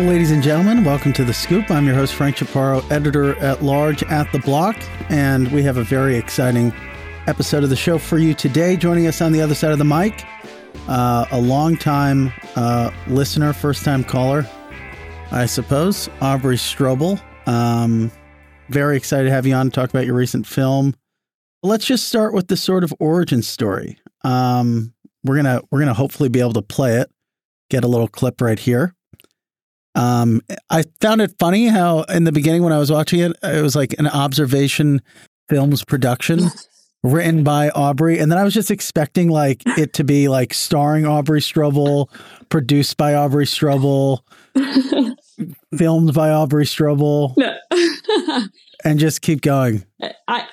Ladies and gentlemen, welcome to The Scoop. I'm your host, Frank Chaparro, editor at large at The Block, and we have a very exciting episode of the show for you today. Joining us on the other side of the mic, uh, a longtime uh, listener, first time caller, I suppose, Aubrey Strobel. Um, very excited to have you on to talk about your recent film. Let's just start with the sort of origin story. Um, we're gonna we're gonna hopefully be able to play it. Get a little clip right here. Um, I found it funny how in the beginning when I was watching it, it was like an Aubservation films production written by Aubrey, and then I was just expecting like it to be like starring Aubrey Strobel, produced by Aubrey Strobel, filmed by Aubrey Strobel, and just keep going. I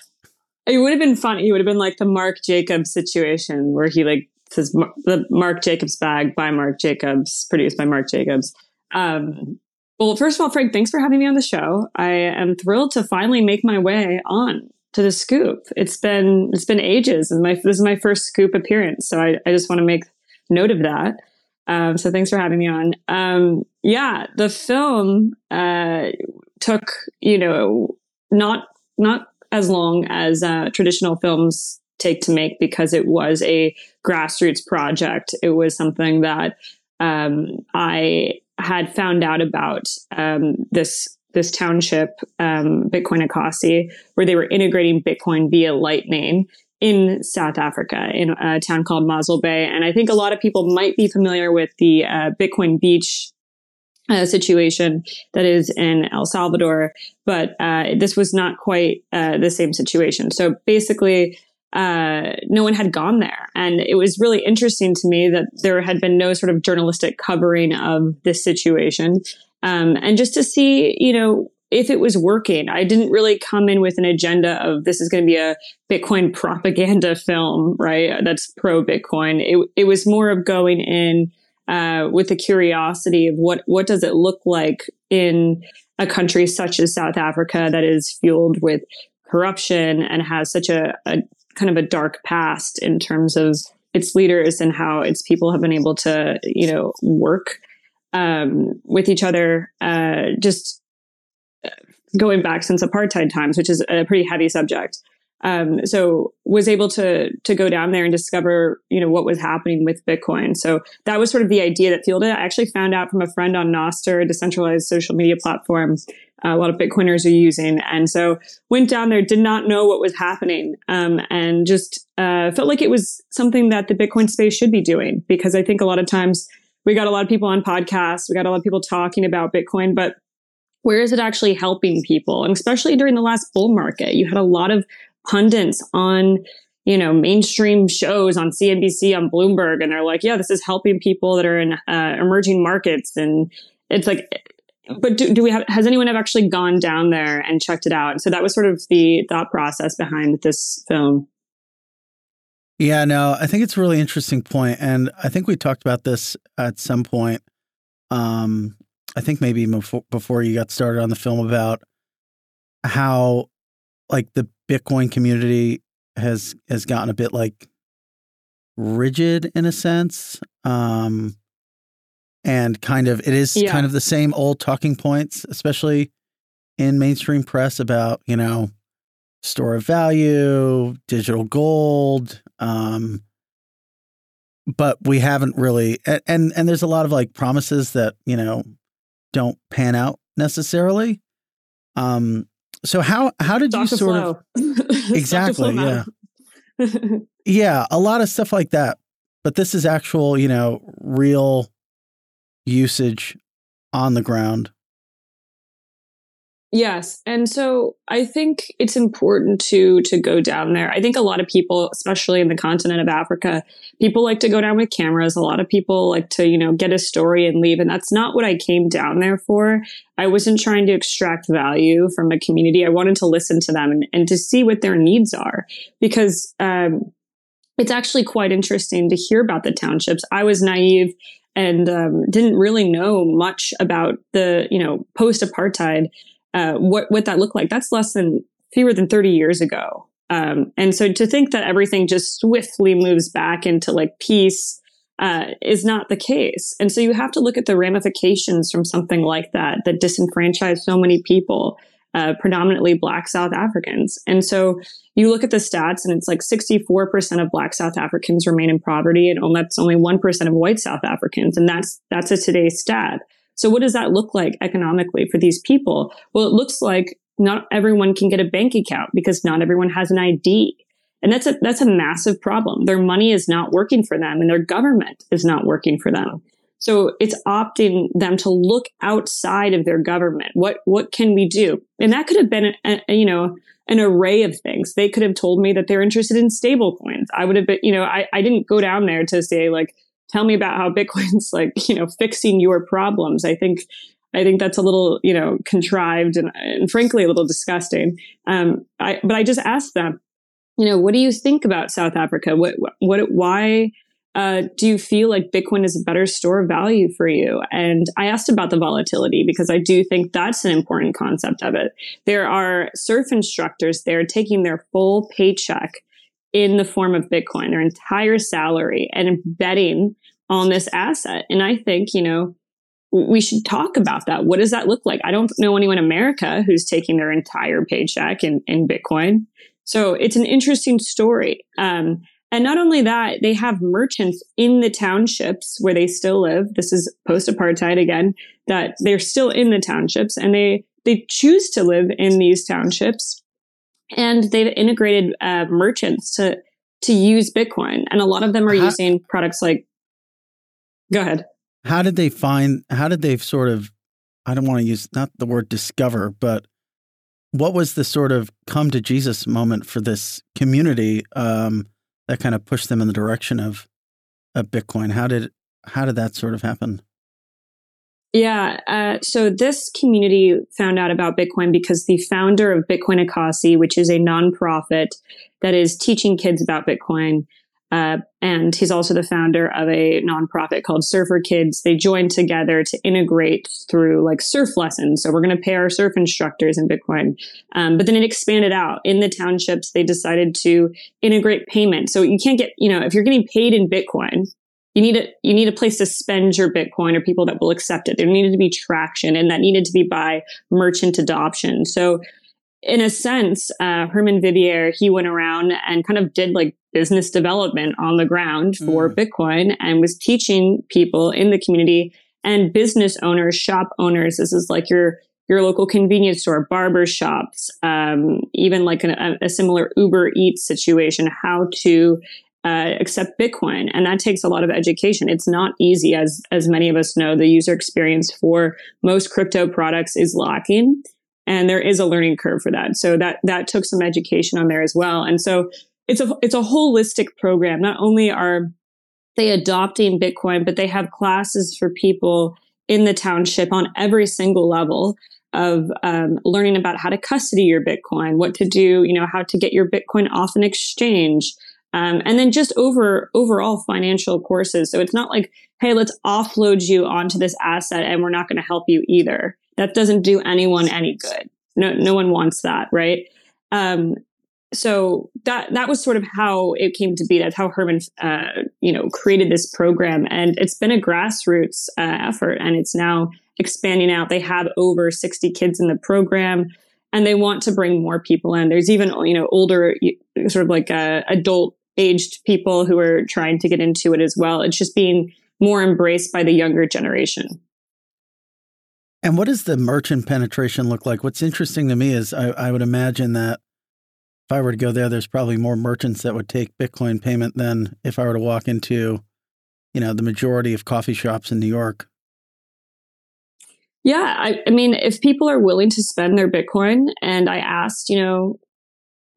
it would have been funny. It would have been like the Marc Jacobs situation where he like says the Marc Jacobs bag by Marc Jacobs, produced by Marc Jacobs. Um, well, first of all, Frank, thanks for having me on the show. I am thrilled to finally make my way on to the scoop. It's been it's been ages, and my this is my first scoop appearance, so I, I just want to make note of that. Um, so thanks for having me on. Um, yeah, the film uh, took you know not not as long as uh, traditional films take to make because it was a grassroots project. It was something that um, I had found out about um, this this township, um, Bitcoin Ekasi, where they were integrating Bitcoin via Lightning in South Africa, in a town called Mossel Bay. And I think a lot of people might be familiar with the uh, Bitcoin Beach uh, situation that is in El Salvador, but uh, this was not quite uh, the same situation. So basically, uh, no one had gone there. And it was really interesting to me that there had been no sort of journalistic covering of this situation. Um, and just to see, you know, if it was working. I didn't really come in with an agenda of this is going to be a Bitcoin propaganda film, right? That's pro Bitcoin. It, it was more of going in uh, with the curiosity of what what does it look like in a country such as South Africa that is fueled with corruption and has such a, a kind of a dark past in terms of its leaders and how its people have been able to, you know, work um, with each other. Uh, just uh, going back since apartheid times, which is a pretty heavy subject. Um, so was able to to go down there and discover you know what was happening with Bitcoin. So that was sort of the idea that fueled it. I actually found out from a friend on Nostr, a decentralized social media platform, a lot of Bitcoiners are using, and so went down there, did not know what was happening, um, and just uh, felt like it was something that the Bitcoin space should be doing because I think a lot of times we got a lot of people on podcasts, we got a lot of people talking about Bitcoin, but where is it actually helping people? And especially during the last bull market, you had a lot of pundits on you know mainstream shows on CNBC on Bloomberg and they're like yeah this is helping people that are in uh, emerging markets. And it's like but do, do we have has anyone ever actually gone down there and checked it out so that was sort of the thought process behind this film yeah no i think it's a really interesting point and i think we talked about this at some point um i think maybe before, before you got started on the film about how like the Bitcoin community has has gotten a bit like rigid in a sense. Um and kind of it is yeah. kind of the same old talking points, especially in mainstream press about, you know, store of value, digital gold, um but we haven't really and and there's a lot of like promises that, you know, don't pan out necessarily. Um so how how did you sort of exactly yeah yeah a lot of stuff like that but this is actual you know real usage on the ground Yes. And so I think it's important to to go down there. I think a lot of people, especially in the continent of Africa, people like to go down with cameras. A lot of people like to, you know, get a story and leave. And that's not what I came down there for. I wasn't trying to extract value from a community. I wanted to listen to them and, and to see what their needs are. Because um, it's actually quite interesting to hear about the townships. I was naive and um, didn't really know much about the, you know, post apartheid uh, what what that looked like. That's less than fewer than 30 years ago. Um, and so to think that everything just swiftly moves back into like peace uh, is not the case. And so you have to look at the ramifications from something like that that disenfranchise so many people, uh, predominantly Black South Africans. And so you look at the stats, and it's like 64% of Black South Africans remain in poverty, and that's only 1% of white South Africans. And that's that's a today's stat. So what does that look like economically for these people? Well, it looks like not everyone can get a bank account because not everyone has an ID. And that's a, that's a massive problem. Their money is not working for them and their government is not working for them. So it's opting them to look outside of their government. What, what can we do? And that could have been, a, a, you know, an array of things. They could have told me that they're interested in stable coins. I would have been, you know, I, I didn't go down there to say like, tell me about how Bitcoin's like, you know, fixing your problems. I think, I think that's a little, you know, contrived and, and frankly a little disgusting. Um, I, but I just asked them, you know, what do you think about South Africa? What, what, why uh, do you feel like Bitcoin is a better store of value for you? And I asked about the volatility because I do think that's an important concept of it. There are surf instructors there taking their full paycheck in the form of Bitcoin, their entire salary, and betting on this asset. And I think, you know, we should talk about that. What does that look like? I don't know anyone in America who's taking their entire paycheck in, in Bitcoin. So it's an interesting story. Um, and not only that, they have merchants in the townships where they still live. This is post apartheid again, that they're still in the townships and they, they choose to live in these townships. And they've integrated uh, merchants to, to use Bitcoin. And a lot of them are how, using products like, go ahead. How did they find, how did they sort of, I don't want to use not the word discover, but what was the sort of come to Jesus moment for this community? Um, that kind of pushed them in the direction of of Bitcoin. How did how did that sort of happen? Yeah, uh, so this community found out about Bitcoin because the founder of Bitcoin Ekasi, which is a nonprofit that is teaching kids about Bitcoin, uh, and he's also the founder of a nonprofit called Surfer Kids. They joined together to integrate through like surf lessons. So we're going to pay our surf instructors in Bitcoin. Um, but then it expanded out in the townships. They decided to integrate payment. So you can't get, you know, if you're getting paid in Bitcoin, you need a you need a place to spend your Bitcoin or people that will accept it. There needed to be traction, and that needed to be by merchant adoption. So in a sense, uh, Herman Vivier, he went around and kind of did like business development on the ground for mm. Bitcoin and was teaching people in the community and business owners, shop owners. This is like your your local convenience store, barber shops, um, even like an, a, a, similar Uber Eats situation, how to uh, accept Bitcoin, and that takes a lot of education. It's not easy, as as many of us know. The user experience for most crypto products is lacking and there is a learning curve for that. So that that took some education on there as well. And so it's a it's a holistic program. Not only are they adopting Bitcoin, but they have classes for people in the township on every single level of um, learning about how to custody your Bitcoin, what to do, you know, how to get your Bitcoin off an exchange, um, and then just over overall financial courses. So it's not like, hey, let's offload you onto this asset and we're not going to help you either. That doesn't do anyone any good. No, no one wants that, right? Um, so that that was sort of how it came to be. That's how Herman, uh, you know, created this program, and it's been a grassroots uh, effort, and it's now expanding out. They have over sixty kids in the program, and they want to bring more people in. There's even you know older, sort of like uh, adult aged people who are trying to get into it as well. It's just being more embraced by the younger generation. And what does the merchant penetration look like? What's interesting to me is I, I, would imagine that if I were to go there, there's probably more merchants that would take Bitcoin payment than if I were to walk into, you know, the majority of coffee shops in New York. Yeah, I, I mean, if people are willing to spend their Bitcoin, and I asked, you know,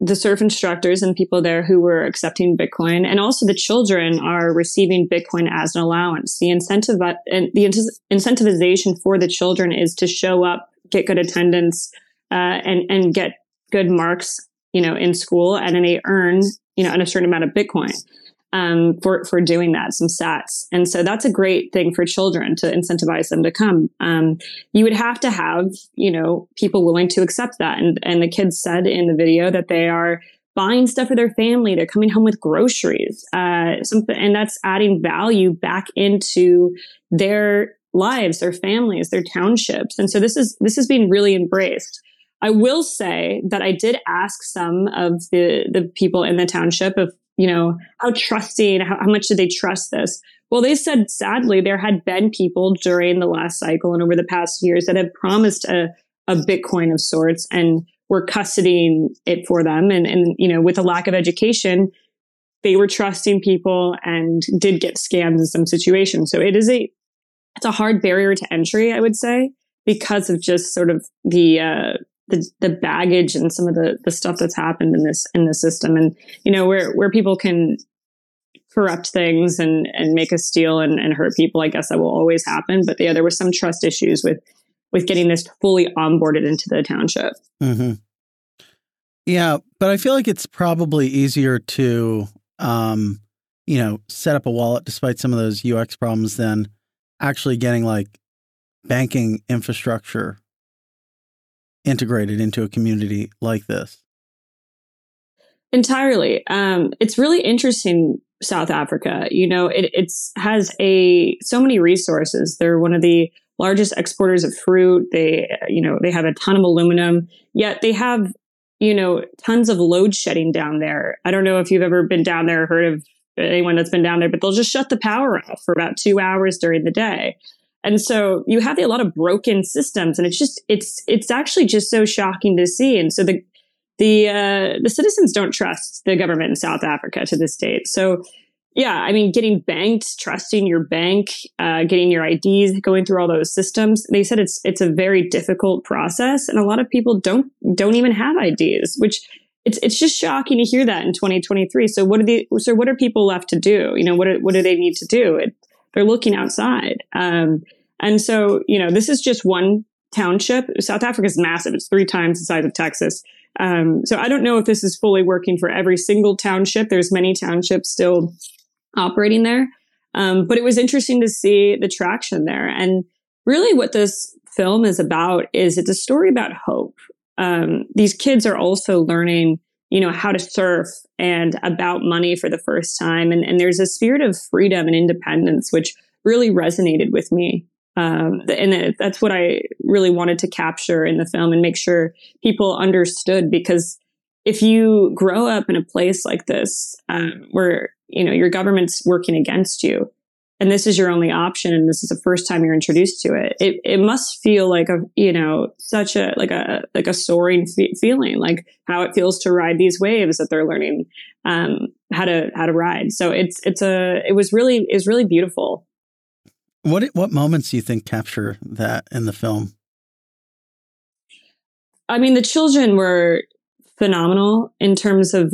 the surf instructors and people there who were accepting Bitcoin, and also the children are receiving Bitcoin as an allowance. The incentive and the incentivization for the children is to show up, get good attendance, uh, and and get good marks, you know, in school, and then they earn, you know, a certain amount of Bitcoin um, for for doing that, some sats, and so that's a great thing for children to incentivize them to come. Um, you would have to have you know people willing to accept that, and and the kids said in the video that they are buying stuff for their family. They're coming home with groceries, uh, something, and that's adding value back into their lives, their families, their townships. And so this is, this is being really embraced. I will say that I did ask some of the, the people in the township of, you know, how trusting, how, how much did they trust this? Well, they said sadly there had been people during the last cycle and over the past years that had promised a, a Bitcoin of sorts and were custodying it for them. And, and, you know, with a lack of education, they were trusting people and did get scammed in some situations. So it is a, it's a hard barrier to entry, I would say, because of just sort of the, uh, the, the baggage and some of the, the stuff that's happened in this, in the system. And, you know, where, where people can corrupt things and, and make us steal and, and hurt people, I guess that will always happen. But yeah, there were some trust issues with, with getting this fully onboarded into the township. Mm-hmm. Yeah, but I feel like it's probably easier to, um, you know, set up a wallet despite some of those UX problems than actually getting like banking infrastructure integrated into a community like this. Entirely. Um, it's really interesting. South Africa, you know, it it's has a so many resources. They're one of the largest exporters of fruit. They, you know, they have a ton of aluminum. Yet they have, you know, tons of load shedding down there. I don't know if you've ever been down there, or heard of anyone that's been down there, but they'll just shut the power off for about two hours during the day. And so you have a lot of broken systems and it's just, it's, it's actually just so shocking to see. And so the, the, uh, the citizens don't trust the government in South Africa to this date. So yeah, I mean, getting banked, trusting your bank, uh, getting your IDs, going through all those systems. They said it's it's a very difficult process, and a lot of people don't don't even have IDs, which it's it's just shocking to hear that in 2023. So what are the so what are people left to do? You know, what are, what do they need to do? It, they're looking outside, um, and so you know, this is just one township. South Africa is massive; it's three times the size of Texas. Um, so I don't know if this is fully working for every single township. There's many townships still operating there. Um, but it was interesting to see the traction there. And really what this film is about is it's a story about hope. Um, these kids are also learning, you know, how to surf and about money for the first time. And, and there's a spirit of freedom and independence, which really resonated with me. Um, and that's what I really wanted to capture in the film and make sure people understood because if you grow up in a place like this, um, where you know, your government's working against you and this is your only option and this is the first time you're introduced to it it, it must feel like a you know such a like a like a soaring fe- feeling like how it feels to ride these waves that they're learning um how to how to ride so it's it's a it was really is really beautiful what what moments do you think capture that in the film i mean the children were phenomenal in terms of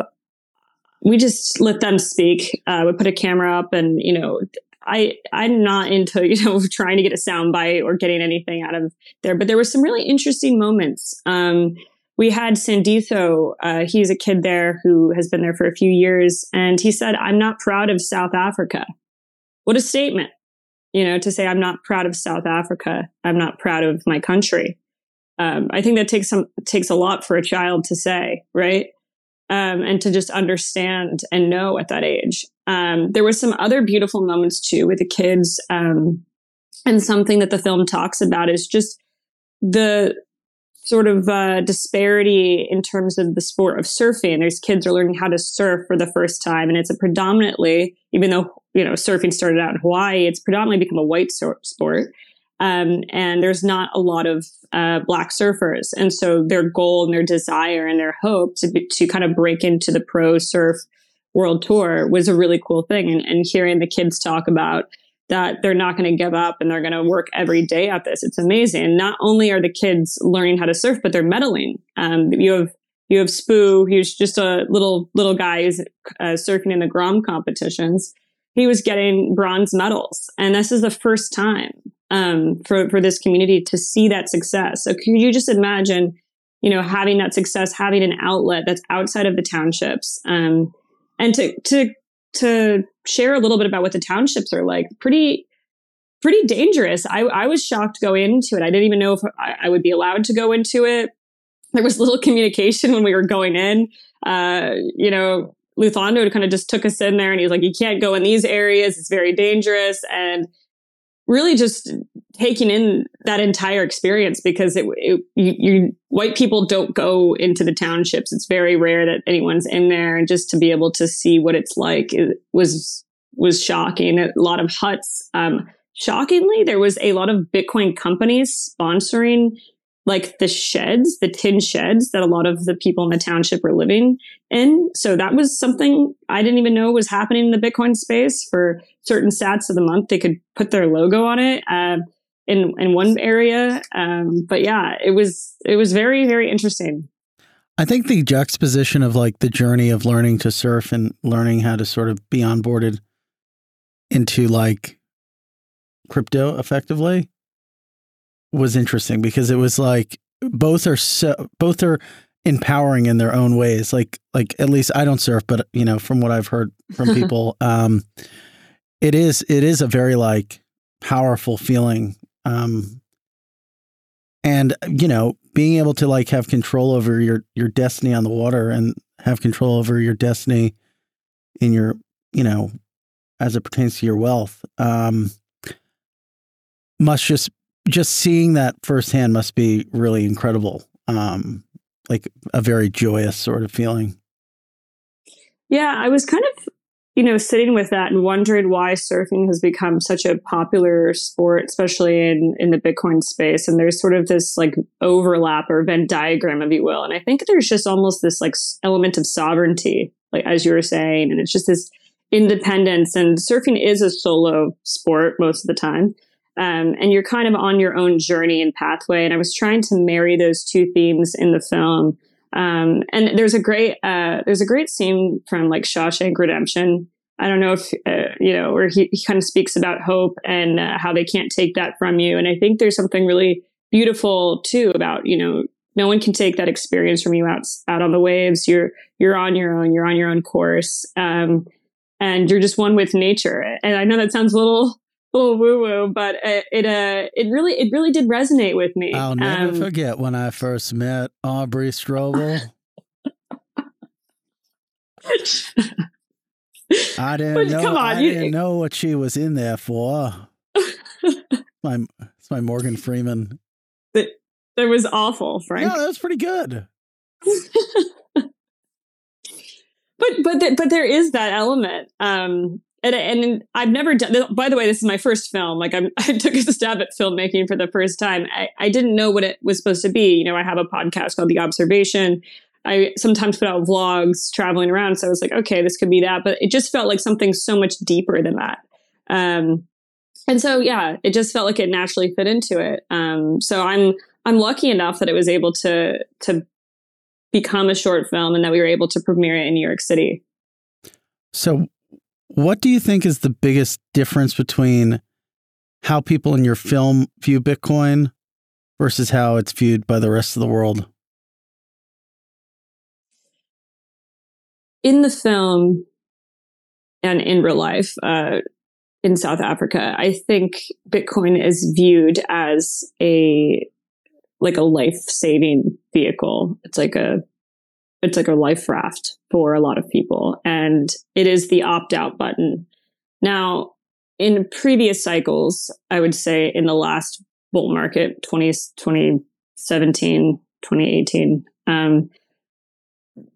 we just let them speak. Uh, we put a camera up, and you know, I I'm not into you know trying to get a soundbite or getting anything out of there, but there were some really interesting moments. Um, we had Sanditho. Uh, he's a kid there who has been there for a few years, and he said, "I'm not proud of South Africa." What a statement! You know, to say I'm not proud of South Africa. I'm not proud of my country. Um, I think that takes some takes a lot for a child to say, right? Um, and to just understand and know at that age. Um, there were some other beautiful moments too with the kids. Um, and something that the film talks about is just the sort of uh, disparity in terms of the sport of surfing. There's kids are learning how to surf for the first time, and it's a predominantly, even though you know surfing started out in Hawaii, it's predominantly become a white sport. Um, and there's not a lot of uh, black surfers. And so their goal and their desire and their hope to, be, to kind of break into the pro surf world tour was a really cool thing. And, and hearing the kids talk about that they're not going to give up and they're going to work every day at this. It's amazing. Not only are the kids learning how to surf, but they're medaling. Um, you have you have Spoo, He's just a little little guy who's uh, surfing in the Grom competitions. He was getting bronze medals, and this is the first time um, for for this community to see that success. So can you just imagine, you know, having that success, having an outlet that's outside of the townships, um, and to to to share a little bit about what the townships are like. Pretty pretty dangerous. I I was shocked going into it. I didn't even know if I, I would be allowed to go into it. there was little communication when we were going in. Uh, you know, Luthando kind of just took us in there and he was like, you can't go in these areas. It's very dangerous. And really just taking in that entire experience because it, it you, you, white people don't go into the townships. It's very rare that anyone's in there, and just to be able to see what it's like it was was shocking. A lot of huts. Um, shockingly, there was a lot of Bitcoin companies sponsoring like the sheds, the tin sheds that a lot of the people in the township were living in. So that was something I didn't even know was happening in the Bitcoin space for certain sats of the month. They could put their logo on it. Uh, in, in one area. Um, but yeah, it was, it was very, very interesting. I think the juxtaposition of like the journey of learning to surf and learning how to sort of be onboarded into like crypto effectively was interesting because it was like both are so both are empowering in their own ways. Like like at least I don't surf but you know from what I've heard from people um it is it is a very like powerful feeling um and you know being able to like have control over your your destiny on the water and have control over your destiny in your you know as it pertains to your wealth um must just just seeing that firsthand must be really incredible. Um, like a very joyous sort of feeling. Yeah, I was kind of, you know, sitting with that and wondering why surfing has become such a popular sport, especially in in the Bitcoin space. And there's sort of this like overlap or Venn diagram, if you will. And I think there's just almost this like element of sovereignty, like as you were saying, and it's just this independence. And surfing is a solo sport most of the time. Um, and you're kind of on your own journey and pathway. And I was trying to marry those two themes in the film. Um, and there's a great uh, there's a great scene from like Shawshank Redemption. I don't know if uh, you know where he, he kind of speaks about hope and uh, how they can't take that from you. And I think there's something really beautiful too about you know no one can take that experience from you out out on the waves. You're you're on your own. You're on your own course. Um, and you're just one with nature. And I know that sounds a little little woo woo, but it it, uh, it really it really did resonate with me. I'll never um, forget when I first met Aubrey Strobel. I didn't but know. Come on, I you, didn't know what she was in there for. my it's my Morgan Freeman. That that was awful, Frank. Yeah, that was pretty good. but but but there is that element. Um, and, and I've never done. By the way, this is my first film. Like I'm, I took a stab at filmmaking for the first time. I, I didn't know what it was supposed to be. You know, I have a podcast called The Aubservation. I sometimes put out vlogs traveling around. So I was like, okay, this could be that. But it just felt like something so much deeper than that. Um, and so, yeah, it just felt like it naturally fit into it. Um, so I'm, I'm lucky enough that it was able to, to become a short film and that we were able to premiere it in New York City. So what do you think is the biggest difference between how people in your film view Bitcoin versus how it's viewed by the rest of the world? In the film and in real life, uh, in South Africa, I think Bitcoin is viewed as a like a life saving vehicle. It's like a it's like a life raft for a lot of people. And it is the opt out button. Now, in previous cycles, I would say in the last bull market, 20, 2017, 2018, um,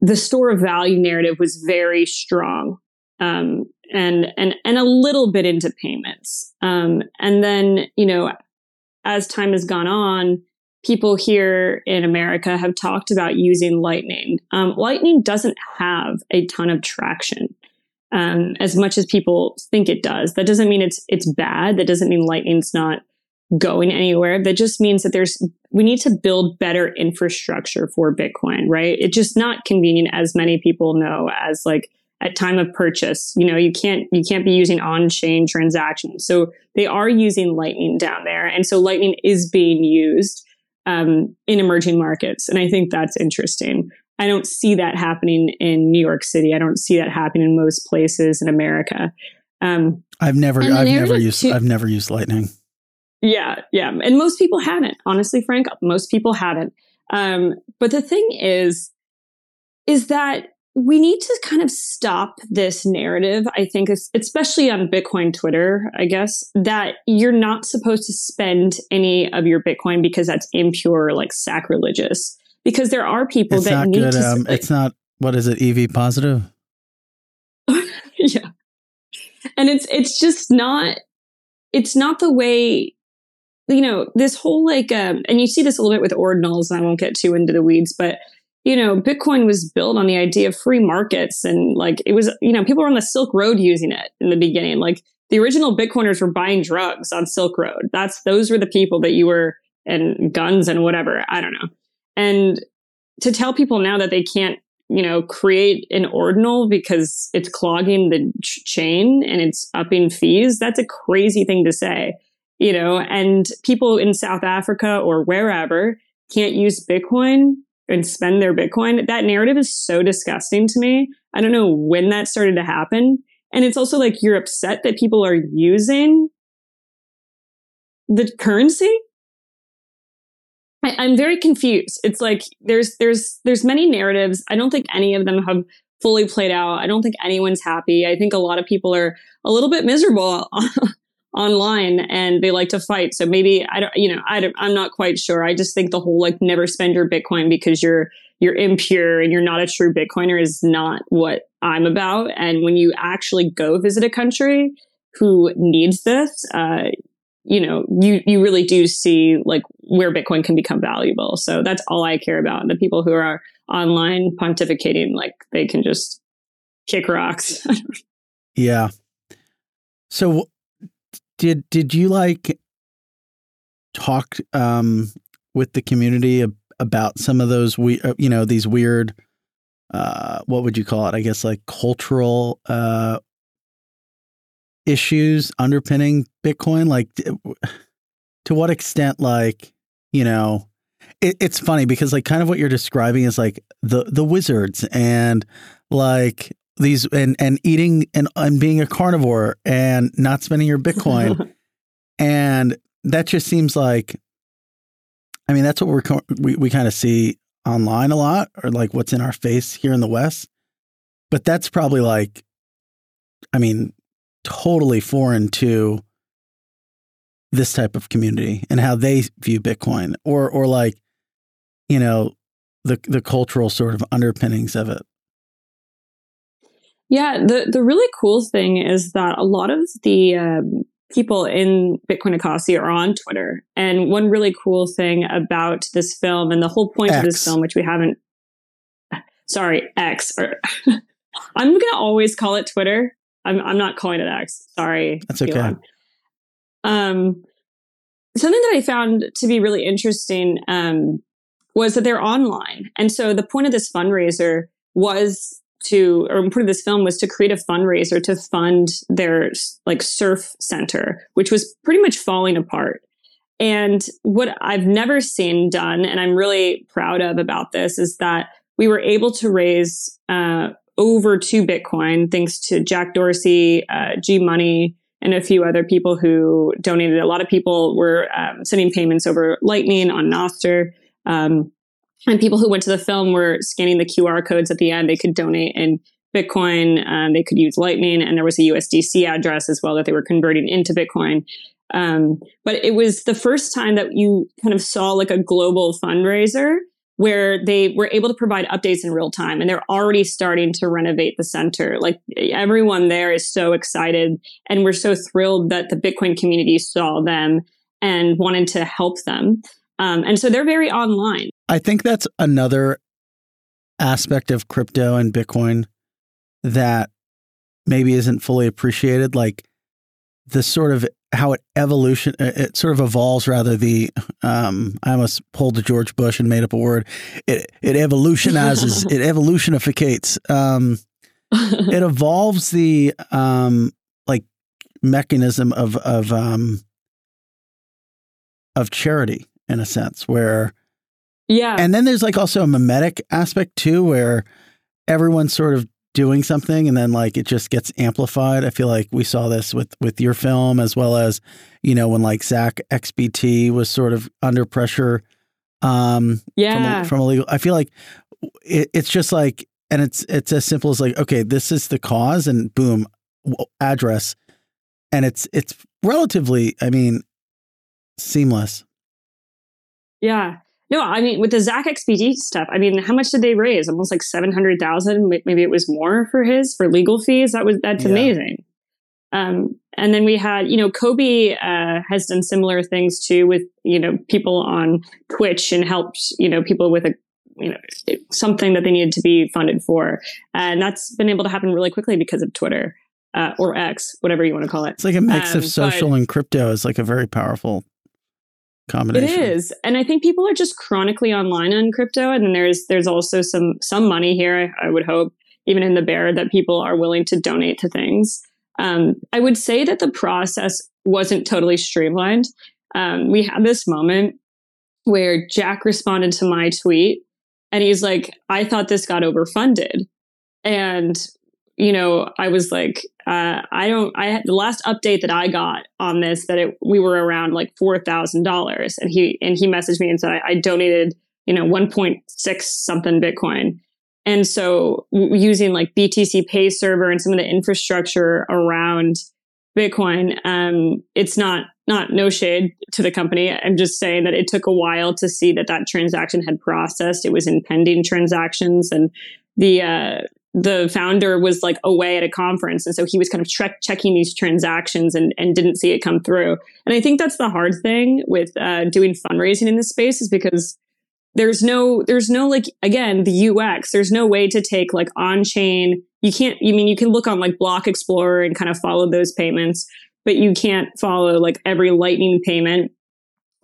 the store of value narrative was very strong. Um, and, and, and a little bit into payments. Um, and then, you know, as time has gone on, people here in America have talked about using Lightning. Um, Lightning doesn't have a ton of traction. Um, as much as people think it does, that doesn't mean it's it's bad. That doesn't mean Lightning's not going anywhere. That just means that there's we need to build better infrastructure for Bitcoin, right? It's just not convenient as many people know as like at time of purchase. You know, you can't you can't be using on-chain transactions. So they are using Lightning down there, and so Lightning is being used um, in emerging markets. And I think that's interesting. I don't see that happening in New York City. I don't see that happening in most places in America. Um, I've never, I've never used, I've never used Lightning. Yeah, yeah, and most people haven't. Honestly, Frank, most people haven't. Um, but the thing is, is that we need to kind of stop this narrative. I think, especially on Bitcoin Twitter, I guess, that you're not supposed to spend any of your Bitcoin because that's impure, like sacrilegious. Because there are people it's that need good, to. Um, it's not. What is it? EV positive. yeah, and it's it's just not. It's not the way you know this whole like um, and you see this a little bit with ordinals and i won't get too into the weeds but you know, Bitcoin was built on the idea of free markets and like it was, you know, people were on the Silk Road using it in the beginning. Like the original Bitcoiners were buying drugs on Silk Road. That's those were the people that you were and guns and whatever. I don't know. And to tell people now that they can't, you know, create an ordinal because it's clogging the ch- chain and it's upping fees, that's a crazy thing to say, you know, and people in South Africa or wherever can't use Bitcoin and spend their Bitcoin. That narrative is so disgusting to me. I don't know when that started to happen. And it's also like you're upset that people are using the currency. I, am very confused. It's like there's there's there's many narratives. I don't think any of them have fully played out. I don't think anyone's happy. I think a lot of people are a little bit miserable online and they like to fight. So maybe I don't, you know, I don't, I'm not quite sure. I just think the whole like never spend your Bitcoin because you're, you're impure and you're not a true Bitcoiner is not what I'm about. And when you actually go visit a country who needs this, uh, you know, you, you really do see like where Bitcoin can become valuable. So that's all I care about. The people who are online pontificating, like they can just kick rocks. yeah. So did did you like talk um, with the community about some of those we uh, you know these weird uh, what would you call it? I guess like cultural uh, issues underpinning Bitcoin. Like, to what extent, like you know, it, it's funny because like kind of what you're describing is like the the wizards and like these and and eating and and being a carnivore and not spending your Bitcoin, and that just seems like, I mean, that's what we're we we kind of see online a lot, or like what's in our face here in the West. But that's probably like, I mean, totally foreign to this type of community and how they view Bitcoin, or or like, you know, the the cultural sort of underpinnings of it. Yeah, the the really cool thing is that a lot of the um, people in Bitcoin Ekasi are on Twitter, and one really cool thing about this film and the whole point X. of this film, which we haven't, sorry, X, or I'm gonna always call it Twitter. I'm I'm not calling it X. Sorry, that's okay. Elon. Um, something that I found to be really interesting um, was that they're online, and so the point of this fundraiser was to, or part of this film was to create a fundraiser to fund their like surf center, which was pretty much falling apart. And what I've never seen done, and I'm really proud of about this, is that we were able to raise uh, over two Bitcoin thanks to Jack Dorsey, uh, G Money, and a few other people who donated. A lot of people were um, sending payments over Lightning on Nostr. Um, and people who went to the film were scanning the QR codes at the end. They could donate in Bitcoin. Um, they could use Lightning, and there was a USDC address as well that they were converting into Bitcoin. Um, but it was the first time that you kind of saw like a global fundraiser where they were able to provide updates in real time and they're already starting to renovate the center. Like everyone there is so excited and we're so thrilled that the Bitcoin community saw them and wanted to help them. Um, and so they're very online. I think that's another aspect of crypto and Bitcoin that maybe isn't fully appreciated. Like the sort of how it evolution, it sort of evolves rather the, um, I almost pulled the George Bush and made up a word. It, it evolutionizes, it evolutionificates. Um, it evolves the, um, like mechanism of, of, um, of charity in a sense where yeah and then there's like also a mimetic aspect too where everyone's sort of doing something and then like it just gets amplified i feel like we saw this with with your film as well as you know when like zach xbt was sort of under pressure Um, yeah. From a, from a legal, I feel like it, it's just like, and it's it's as simple as like, okay, this is the cause, and boom, address, and it's it's relatively, I mean, seamless. Yeah. No, I mean, with the ZachXBT stuff, I mean, how much did they raise? Almost like 700,000. Maybe it was more for his, for legal fees. That was, that's yeah. amazing. Um, and then we had, you know, Cobie uh, has done similar things too with, you know, people on Twitch and helped, you know, people with a, you know, something that they needed to be funded for. And that's been able to happen really quickly because of Twitter uh, or X, whatever you want to call it. It's like a mix um, of social but, and crypto is like a very powerful combination. It is, and I think people are just chronically online on crypto, and there's there's also some some money here. I, I would hope, even in the bear, that people are willing to donate to things. Um, I would say that the process wasn't totally streamlined. Um, we had this moment where Jack responded to my tweet, and he's like, "I thought this got overfunded," and you know, I was like, uh, I don't, I had the last update that I got on this that it, we were around like $4,000 and he, and he messaged me and said, I, I donated, you know, 1.6 something Bitcoin. And so using like BTC pay server and some of the infrastructure around Bitcoin, um, it's not, not no shade to the company. I'm just saying that it took a while to see that that transaction had processed. It was in pending transactions and the, uh, the founder was like away at a conference and so he was kind of tre- checking these transactions and, and didn't see it come through. And i think that's the hard thing with uh, doing fundraising in this space is because there's no there's no like again the ux there's no way to take like on chain you can't you mean you can look on like block explorer and kind of follow those payments but you can't follow like every lightning payment.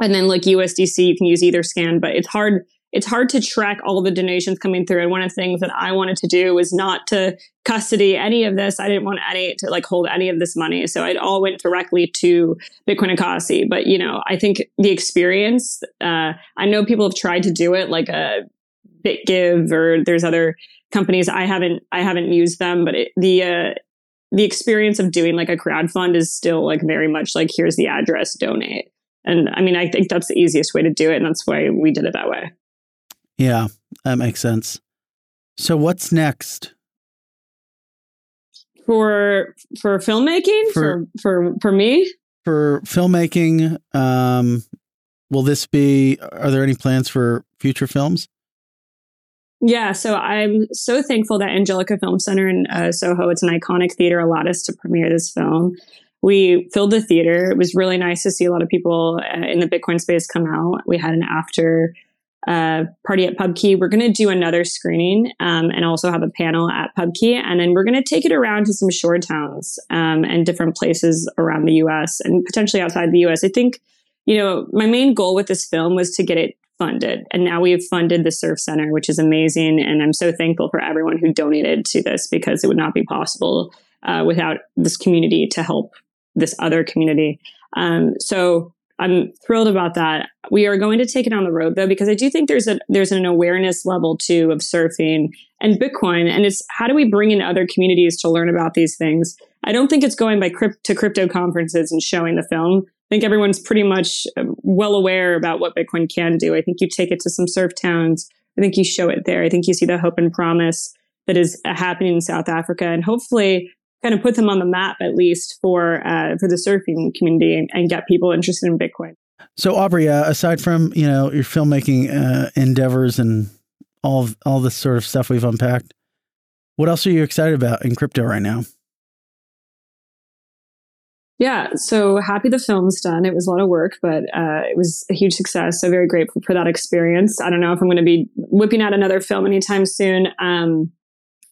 And then like usdc you can use Etherscan but it's hard it's hard to track all the donations coming through. And one of the things that I wanted to do was not to custody any of this. I didn't want any to like hold any of this money. So it all went directly to Bitcoin Ekasi. But, you know, I think the experience, uh, I know people have tried to do it like a BitGive or there's other companies. I haven't, I haven't used them, but it, the, uh, the experience of doing like a crowd fund is still like very much like here's the address donate and i mean i think that's the easiest way to do it and that's why we did it that way yeah, that makes sense. So what's next? For for filmmaking? For for for, for me? For filmmaking, um will this be are there any plans for future films? Yeah, so I'm so thankful that Angelika Film Center in uh, Soho, it's an iconic theater, allowed us to premiere this film. We filled the theater. It was really nice to see a lot of people uh, in the Bitcoin space come out. We had an after uh, party at PubKey. We're going to do another screening um, and also have a panel at PubKey. And then we're going to take it around to some shore towns um, and different places around the US and potentially outside the US. I think, you know, my main goal with this film was to get it funded. And now we've funded the Surf Center, which is amazing. And I'm so thankful for everyone who donated to this because it would not be possible uh, without this community to help this other community. Um, so I'm thrilled about that. We are going to take it on the road though, because I do think there's a there's an awareness level too of surfing and Bitcoin, and it's how do we bring in other communities to learn about these things. I don't think it's going by crypt- to crypto conferences and showing the film. I think everyone's pretty much um, well aware about what Bitcoin can do. I think you take it to some surf towns. I think you show it there. I think you see the hope and promise that is uh, happening in South Africa, and hopefully kind of put them on the map at least for uh, for the surfing community and, and, get people interested in Bitcoin. So Aubrey, uh, aside from you know your filmmaking uh, endeavors and all all this sort of stuff we've unpacked, what else are you excited about in crypto right now? Yeah, so happy the film's done. It was a lot of work, but uh, it was a huge success. So very grateful for that experience. I don't know if I'm going to be whipping out another film anytime soon. Um,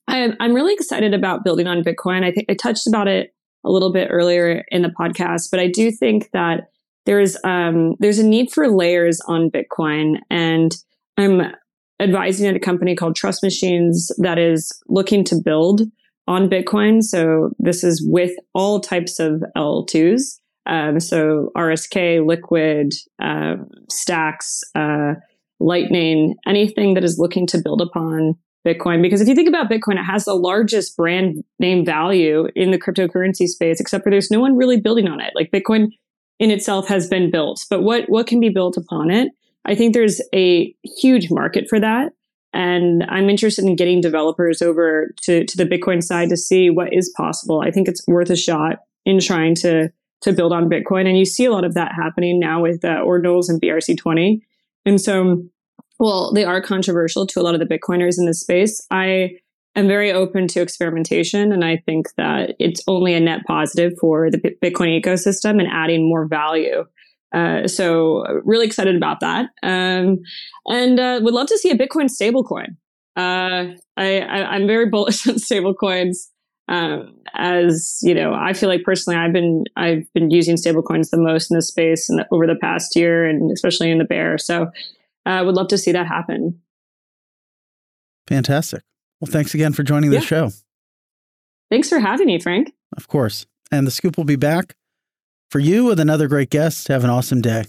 I'm, I'm really excited about building on Bitcoin. I think I touched about it a little bit earlier in the podcast, but I do think that there's um, there's a need for layers on Bitcoin, and I'm advising at a company called Trust Machines that is looking to build on Bitcoin. So this is with all types of L2s. Um, so RSK, Liquid, uh, Stacks, uh, Lightning, anything that is looking to build upon Bitcoin. Because if you think about Bitcoin, it has the largest brand name value in the cryptocurrency space, except for there's no one really building on it. Like Bitcoin in itself has been built, but what, what can be built upon it? I think there's a huge market for that. And I'm interested in getting developers over to, to the Bitcoin side to see what is possible. I think it's worth a shot in trying to to build on Bitcoin. And you see a lot of that happening now with uh, Ordinals and BRC20. And so, well, they are controversial to a lot of the Bitcoiners in this space. I am very open to experimentation. And I think that it's only a net positive for the Bitcoin ecosystem and adding more value uh, so really excited about that. Um, and uh, would love to see a Bitcoin stablecoin. Uh, I, I, am very bullish on stablecoins. Um, as you know, I feel like personally, I've been I've been using stablecoins the most in this space the, over the past year, and especially in the bear. So, I uh, would love to see that happen. Fantastic. Well, thanks again for joining the show. Thanks for having me, Frank. Of course. And the scoop will be back for you with another great guest. Have an awesome day.